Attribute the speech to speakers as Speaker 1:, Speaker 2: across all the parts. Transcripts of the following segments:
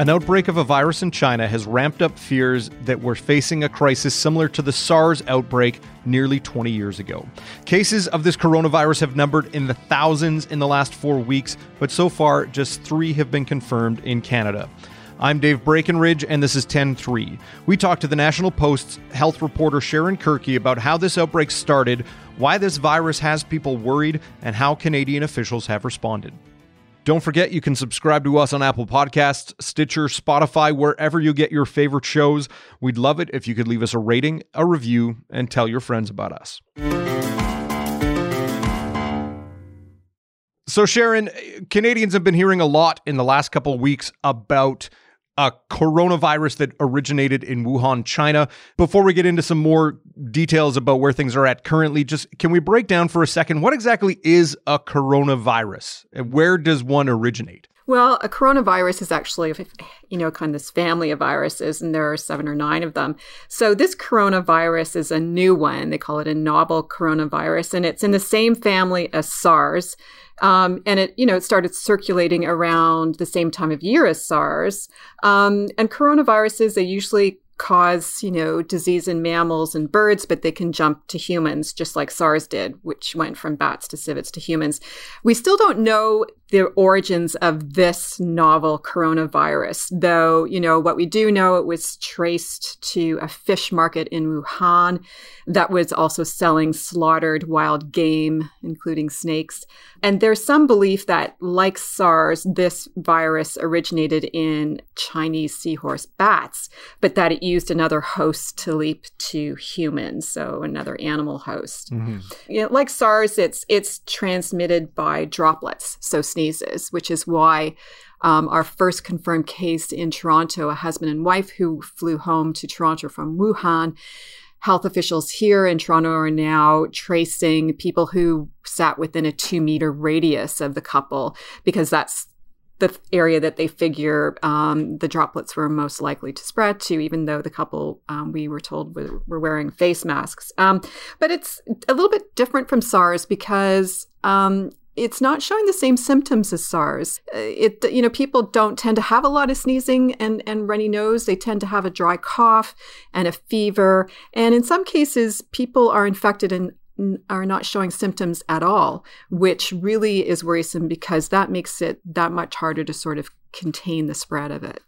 Speaker 1: An outbreak of a virus in China has ramped up fears that we're facing a crisis similar to the SARS outbreak nearly 20 years ago. Cases of this coronavirus have numbered in the thousands in the last four weeks, but so far, just three have been confirmed in Canada. I'm Dave Breakenridge, and this is 10 3. We talked to the National Post's health reporter Sharon Kirkey about how this outbreak started, why this virus has people worried, and how Canadian officials have responded. Don't forget you can subscribe to us on Apple Podcasts, Stitcher, Spotify, wherever you get your favorite shows. We'd love it if you could leave us a rating, a review, and tell your friends about us. So, Sharon, Canadians have been hearing a lot in the last couple weeks about a coronavirus that originated in Wuhan, China. Before we get into some more details about where things are at currently, just can we break down for a second what exactly is a coronavirus and where does one originate?
Speaker 2: Well, a coronavirus is actually, you know, kind of this family of viruses, and there are seven or nine of them. So this coronavirus is a new one. They call it a novel coronavirus, and it's in the same family as SARS. Um, and it, you know, it started circulating around the same time of year as SARS. Um, and coronaviruses, they usually cause, you know, disease in mammals and birds, but they can jump to humans, just like SARS did, which went from bats to civets to humans. We still don't know the origins of this novel coronavirus, though, you know, what we do know, it was traced to a fish market in Wuhan that was also selling slaughtered wild game, including snakes. And there's some belief that, like SARS, this virus originated in Chinese horseshoe bats, but that it used another host to leap to humans, so another animal host. Mm-hmm. You know, like SARS, it's it's transmitted by droplets, so sneezes, which is why um, our first confirmed case in Toronto, a husband and wife who flew home to Toronto from Wuhan. Health officials here in Toronto are now tracing people who sat within a two meter radius of the couple because that's the area that they figure um, the droplets were most likely to spread to, even though the couple um, we were told were, were wearing face masks. Um, but it's a little bit different from SARS because um, it's not showing the same symptoms as SARS. Uh, it you know people don't tend to have a lot of sneezing and and runny nose. They tend to have a dry cough and a fever, and in some cases people are infected and are not showing symptoms at all, which really is worrisome because that makes it that much harder to sort of contain the spread of it.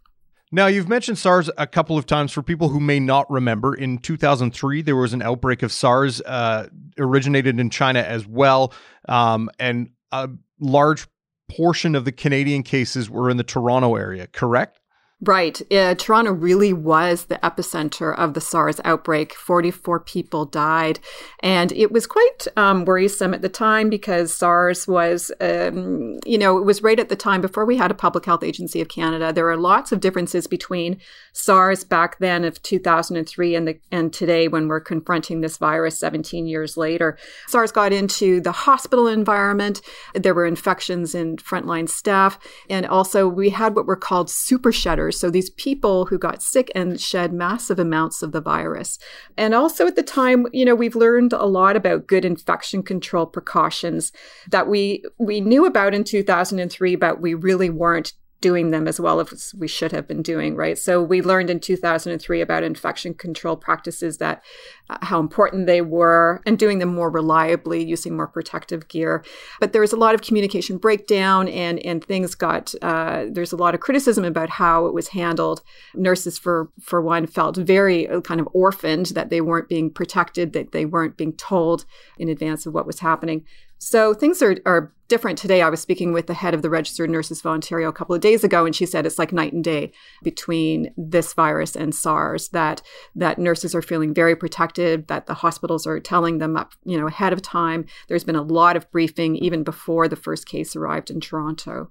Speaker 1: Now, you've mentioned SARS a couple of times for people who may not remember. In 2003, there was an outbreak of SARS, uh, originated in China as well. Um, and a large portion of the Canadian cases were in the Toronto area, correct?
Speaker 2: Right. Uh, Toronto really was the epicenter of the SARS outbreak. 44 people died. And it was quite um, worrisome at the time because SARS was, um, you know, it was right at the time before we had a Public Health Agency of Canada. There are lots of differences between SARS back then of 2003 and, the, and today when we're confronting this virus 17 years later. SARS got into the hospital environment. There were infections in frontline staff. And also we had what were called super so these people who got sick and shed massive amounts of the virus. And also at the time, you know, we've learned a lot about good infection control precautions that we we knew about in 2003, but we really weren't doing them as well as we should have been doing, right? So we learned in 2003 about infection control practices that uh, how important they were and doing them more reliably using more protective gear. But there was a lot of communication breakdown and and things got uh, there's a lot of criticism about how it was handled. Nurses for for one felt very uh, kind of orphaned that they weren't being protected, that they weren't being told in advance of what was happening. So things are, are different today. I was speaking with the head of the Registered Nurses of Ontario a couple of days ago, and she said it's like night and day between this virus and SARS. That that nurses are feeling very protected. That the hospitals are telling them up, you know, ahead of time. There's been a lot of briefing even before the first case arrived in Toronto.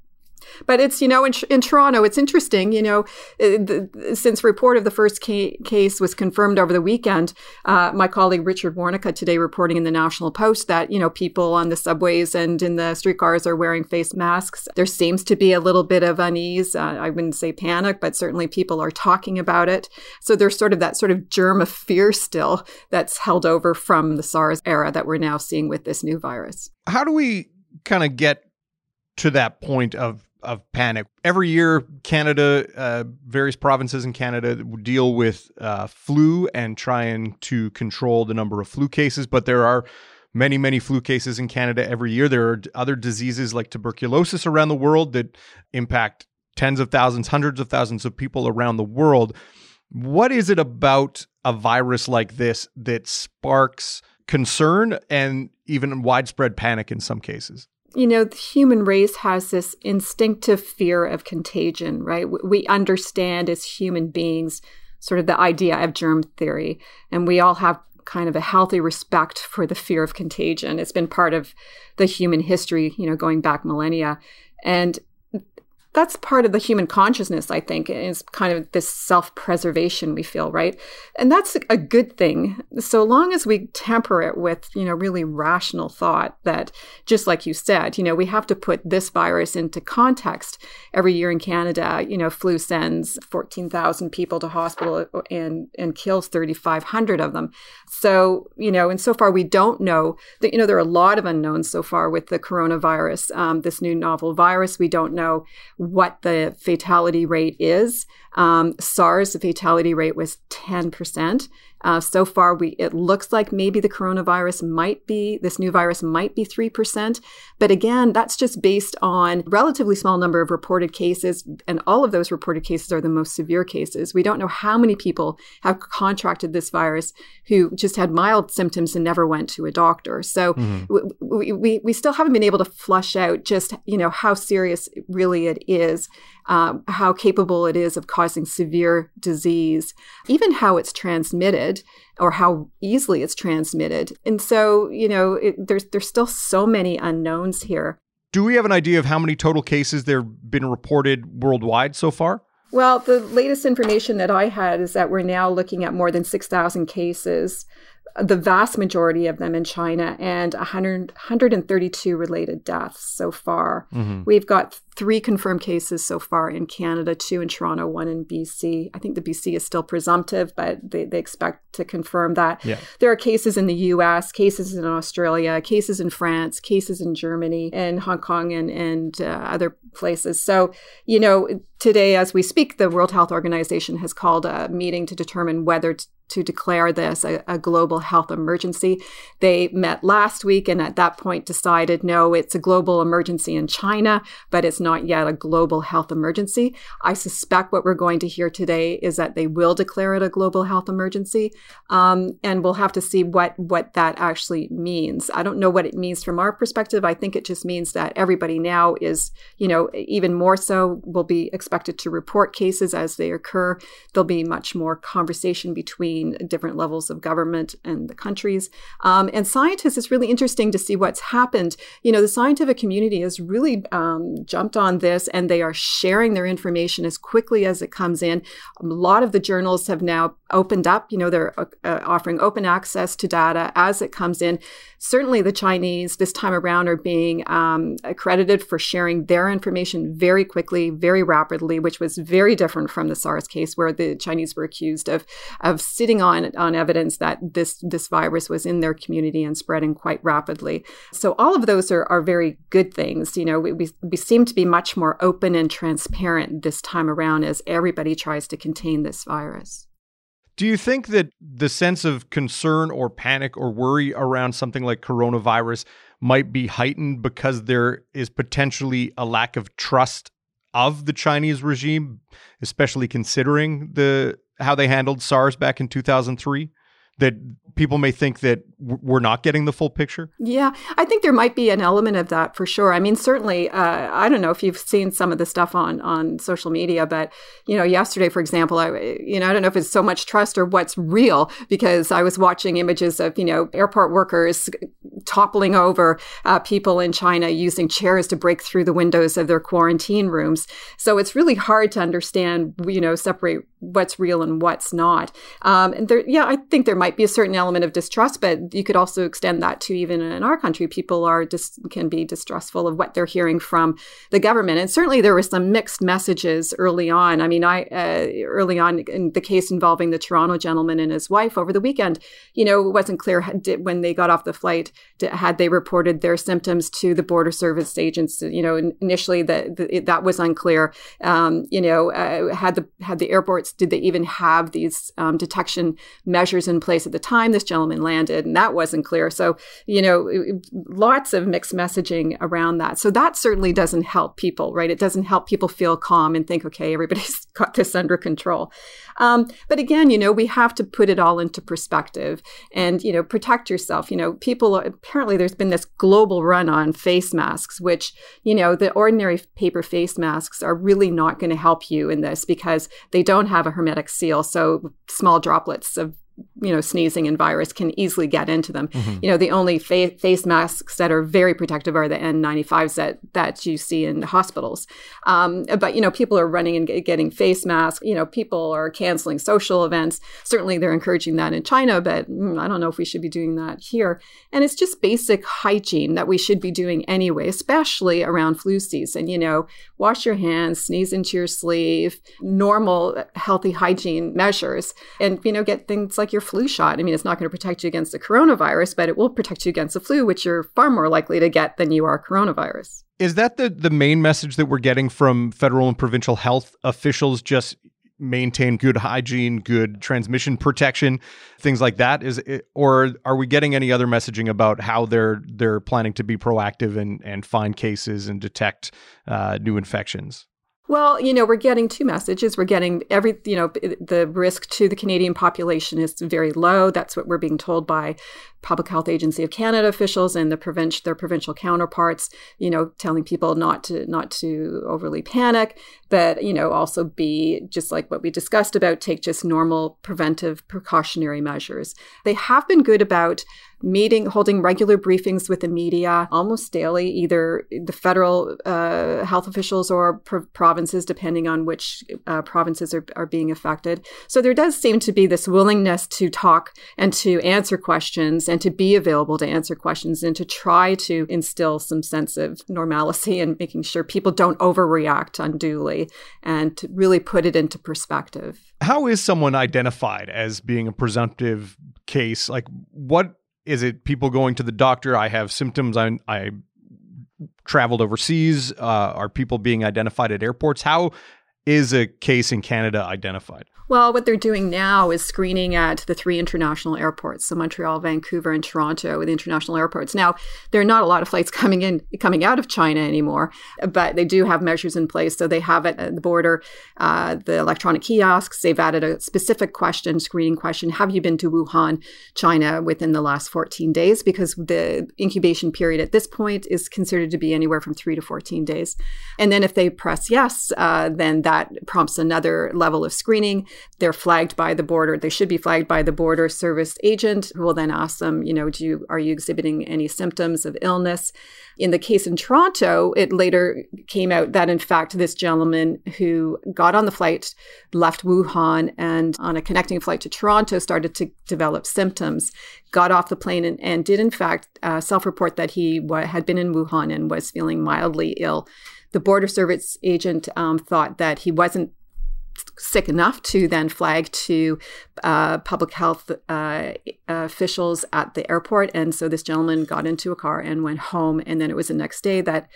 Speaker 2: But it's, you know, in, in Toronto, it's interesting, you know, uh, the, since report of the first ca- case was confirmed over the weekend, uh, my colleague Richard Warnica today reporting in the National Post that, you know, people on the subways and in the streetcars are wearing face masks. There seems to be a little bit of unease. Uh, I wouldn't say panic, but certainly people are talking about it. So there's sort of that sort of germ of fear still that's held over from the SARS era that we're now seeing with this new virus.
Speaker 1: How do we kind of get to that point of of panic. Every year, Canada, uh, various provinces in Canada deal with uh, flu and trying to control the number of flu cases, but there are many, many flu cases in Canada every year. There are other diseases like tuberculosis around the world that impact tens of thousands, hundreds of thousands of people around the world. What is it about a virus like this that sparks concern and even widespread panic in some cases?
Speaker 2: You know, the human race has this instinctive fear of contagion, right? We understand as human beings sort of the idea of germ theory, and we all have kind of a healthy respect for the fear of contagion. It's been part of the human history, you know, going back millennia. And that's part of the human consciousness, I think, is kind of this self preservation we feel, right? And that's a good thing, so long as we temper it with, you know, really rational thought that, just like you said, you know, we have to put this virus into context. Every year in Canada, you know, flu sends 14,000 people to hospital and, and kills 3,500 of them. So, you know, and so far we don't know that, you know, there are a lot of unknowns so far with the coronavirus, um, this new novel virus. We don't know what the fatality rate is. Um, SARS, the fatality rate was 10%. Uh, so far, we it looks like maybe the coronavirus might be this new virus might be three percent, but again, that's just based on relatively small number of reported cases, and all of those reported cases are the most severe cases. We don't know how many people have contracted this virus who just had mild symptoms and never went to a doctor. So mm-hmm. we, we we still haven't been able to flush out just you know how serious really it is um, how capable it is of causing severe disease, even how it's transmitted or how easily it's transmitted. And so, you know, it, there's there's still so many unknowns here.
Speaker 1: Do we have an idea of how many total cases there have been reported worldwide so far?
Speaker 2: Well, the latest information that I had is that we're now looking at more than 6,000 cases the vast majority of them in China and 100, 132 related deaths so far. Mm-hmm. We've got three confirmed cases so far in Canada, two in Toronto, one in BC. I think the BC is still presumptive, but they, they expect to confirm that. Yeah. There are cases in the US, cases in Australia, cases in France, cases in Germany, and Hong Kong, and, and uh, other places. So, you know, today as we speak, the World Health Organization has called a meeting to determine whether to to declare this a, a, global health emergency. They met last week and at that point decided no, it's a global emergency in China, but it's not yet a global health emergency. I suspect what we're going to hear today is that they will declare it a global health emergency, um, and we'll have to see what what that actually means. I don't know what it means from our perspective. I think it just means that everybody now is, you know, even more so will be expected to report cases as they occur. There'll be much more conversation between different levels of government and the countries. Um, and scientists, it's really interesting to see what's happened. You know, the scientific community has really um, jumped on this and they are sharing their information as quickly as it comes in. A lot of the journals have now opened up, you know, they're uh, offering open access to data as it comes in. Certainly, the Chinese this time around are being um, accredited for sharing their information very quickly, very rapidly, which was very different from the SARS case, where the Chinese were accused of, of sitting on, on evidence that this, this virus was in their community and spreading quite rapidly. So, all of those are, are very good things. You know, we, we, we seem to be much more open and transparent this time around as everybody tries to contain this virus.
Speaker 1: Do you think that the sense of concern or panic or worry around something like coronavirus might be heightened because there is potentially a lack of trust of the Chinese regime, especially considering the how they handled SARS back in 2003? That people may think that we're not getting the full picture?
Speaker 2: Yeah, I think there might be an element of that for sure. I mean, certainly, uh, I don't know if you've seen some of the stuff on on social media, but you know, yesterday, for example, I you know, I don't know if it's so much trust or what's real because I was watching images of you know airport workers toppling over uh, people in China using chairs to break through the windows of their quarantine rooms. So it's really hard to understand, you know, separate what's real and what's not. Um, and there, yeah, I think there might be a certain element of distrust, but you could also extend that to even in our country, people are just can be distrustful of what they're hearing from the government. And certainly there were some mixed messages early on. I mean, I uh, early on in the case involving the Toronto gentleman and his wife over the weekend, you know, it wasn't clear did, when they got off the flight had they reported their symptoms to the border service agents. You know, initially that that was unclear. Um, you know, uh, had the had the airports did they even have these um, detection measures in place at the time this gentleman landed, and that wasn't clear. So you know, lots of mixed messaging around that. So that certainly doesn't help people, right? It doesn't help people feel calm and think, okay, everybody's got this under control. Um, but again, you know, we have to put it all into perspective and, you know, protect yourself. You know, people apparently there's been this global run on face masks, which, you know, the ordinary paper face masks are really not going to help you in this because they don't have a hermetic seal. So small droplets of you know, sneezing and virus can easily get into them. Mm-hmm. You know, the only fa- face masks that are very protective are the N95s that that you see in hospitals. Um, but you know, people are running and getting face masks. You know, people are canceling social events. Certainly, they're encouraging that in China, but mm, I don't know if we should be doing that here. And it's just basic hygiene that we should be doing anyway, especially around flu season. You know, wash your hands, sneeze into your sleeve, normal healthy hygiene measures, and you know, get things like your flu shot. I mean, it's not going to protect you against the coronavirus, but it will protect you against the flu, which you're far more likely to get than you are coronavirus.
Speaker 1: Is that the the main message that we're getting from federal and provincial health officials? Just maintain good hygiene, good transmission protection, things like that? Is it, or are we getting any other messaging about how they're they're planning to be proactive and and find cases and detect uh, new infections?
Speaker 2: Well, you know, we're getting two messages. We're getting every, you know, the risk to the Canadian population is very low. That's what we're being told by Public Health Agency of Canada officials and the provincial their provincial counterparts, you know, telling people not to not to overly panic, but you know, also be just like what we discussed about take just normal preventive precautionary measures. They have been good about meeting, holding regular briefings with the media almost daily, either the federal uh, health officials or pro- provinces, depending on which uh, provinces are, are being affected. So there does seem to be this willingness to talk and to answer questions and to be available to answer questions and to try to instill some sense of normalcy and making sure people don't overreact unduly and to really put it into perspective.
Speaker 1: How is someone identified as being a presumptive case? Like, what is it people going to the doctor? I have symptoms. I, I traveled overseas. Uh, are people being identified at airports? How is a case in Canada identified?
Speaker 2: Well, what they're doing now is screening at the three international airports, so Montreal, Vancouver, and Toronto, the international airports. Now, there are not a lot of flights coming in, coming out of China anymore, but they do have measures in place. So they have at the border uh, the electronic kiosks. They've added a specific question, screening question: Have you been to Wuhan, China, within the last 14 days? Because the incubation period at this point is considered to be anywhere from three to 14 days. And then if they press yes, uh, then that prompts another level of screening. They're flagged by the border. They should be flagged by the border service agent, who will then ask them, you know, do you are you exhibiting any symptoms of illness? In the case in Toronto, it later came out that in fact this gentleman who got on the flight left Wuhan and on a connecting flight to Toronto started to develop symptoms, got off the plane and, and did in fact uh, self-report that he w- had been in Wuhan and was feeling mildly ill the border service agent um, thought that he wasn't sick enough to then flag to uh, public health uh, officials at the airport. And so this gentleman got into a car and went home. And then it was the next day that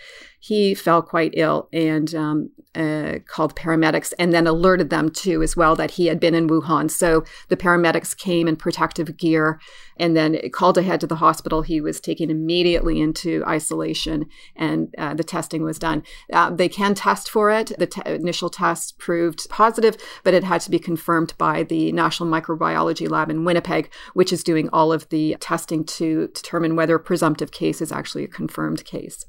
Speaker 2: he fell quite ill and um, uh, called paramedics and then alerted them too as well that he had been in Wuhan. So the paramedics came in protective gear and then called ahead to the hospital. He was taken immediately into isolation and uh, the testing was done. Uh, they can test for it. The initial test proved positive, but it had to be confirmed by the National Microbiology Lab in Winnipeg, which is doing all of the testing to determine whether a presumptive case is actually a confirmed case.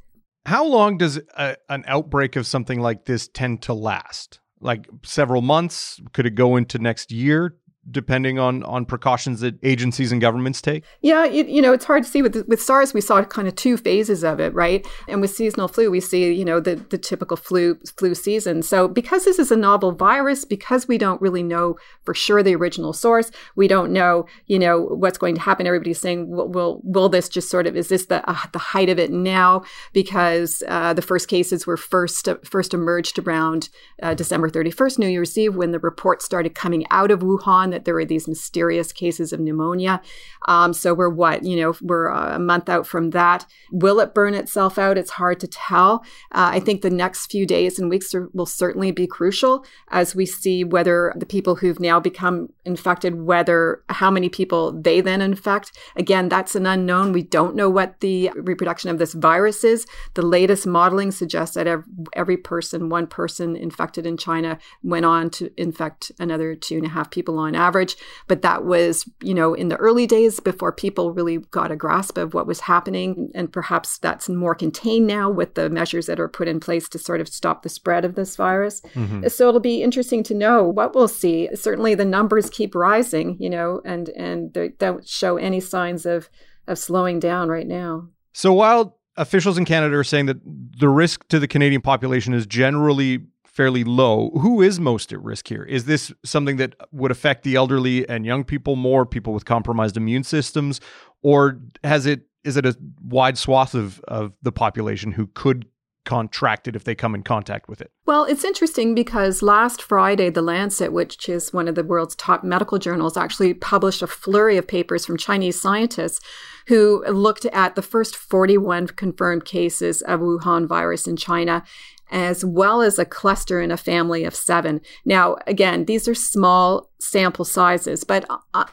Speaker 1: How long does a, an outbreak of something like this tend to last? Like several months? Could it go into next year? Depending on on precautions that agencies and governments take?
Speaker 2: Yeah, you, you know, it's hard to see with with SARS. We saw kind of two phases of it, right? And with seasonal flu, we see you know the the typical flu flu season. So because this is a novel virus, because we don't really know for sure the original source, we don't know you know what's going to happen. Everybody's saying, will will, will this just sort of is this the uh, the height of it now? Because uh, the first cases were first uh, first emerged around uh, December thirty first, New Year's Eve, when the reports started coming out of Wuhan that there were these mysterious cases of pneumonia. Um, so we're what, you know, we're a month out from that. Will it burn itself out? It's hard to tell. Uh, I think the next few days and weeks are, will certainly be crucial as we see whether the people who've now become infected, whether how many people they then infect. Again, that's an unknown. We don't know what the reproduction of this virus is. The latest modeling suggests that every person, one person infected in China, went on to infect another two and a half people on average. Average, but that was, you know, in the early days before people really got a grasp of what was happening. And perhaps that's more contained now with the measures that are put in place to sort of stop the spread of this virus. Mm-hmm. So it'll be interesting to know what we'll see. Certainly the numbers keep rising, you know, and, and they don't show any signs of, of slowing down right now.
Speaker 1: So while officials in Canada are saying that the risk to the Canadian population is generally fairly low. Who is most at risk here? Is this something that would affect the elderly and young people more, people with compromised immune systems, or has it is it a wide swath of, of the population who could contract it if they come in contact with it?
Speaker 2: Well, it's interesting because last Friday, The Lancet, which is one of the world's top medical journals, actually published a flurry of papers from Chinese scientists who looked at the first 41 confirmed cases of Wuhan virus in China as well as a cluster in a family of seven. Now, again, these are small sample sizes, but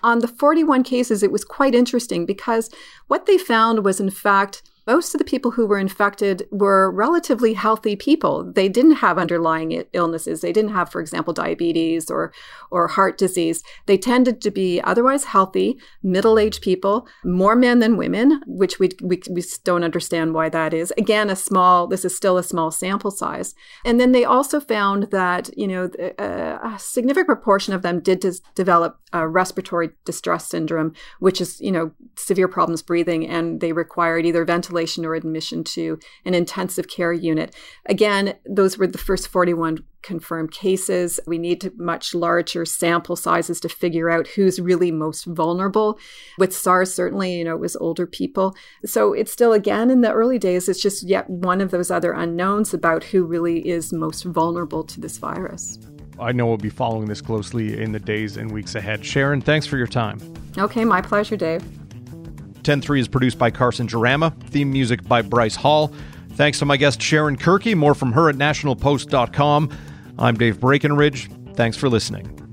Speaker 2: on the 41 cases, it was quite interesting because what they found was, in fact, most of the people who were infected were relatively healthy people. They didn't have underlying illnesses. They didn't have, for example, diabetes or, or heart disease. They tended to be otherwise healthy, middle aged people, more men than women, which we, we, we don't understand why that is. Again, a small, this is still a small sample size. And then they also found that, you know, a, uh, a significant proportion of them did develop respiratory distress syndrome, which is, you know, severe problems breathing, and they required either ventilation ventilation or admission to an intensive care unit. Again, those were the first 41 confirmed cases. We need much larger sample sizes to figure out who's really most vulnerable. With SARS, certainly, you know, it was older people. So it's still, again, in the early days, it's just yet one of those other unknowns about who really is most vulnerable to this virus.
Speaker 1: I know we'll be following this closely in the days and weeks ahead. Sharon, thanks for your time.
Speaker 2: Okay, my pleasure, Dave.
Speaker 1: 10.3 is produced by Carson Jerema, theme music by Bryce Hall. Thanks to my guest Sharon Kirkey. More from her at nationalpost.com. I'm Dave Breakenridge. Thanks for listening.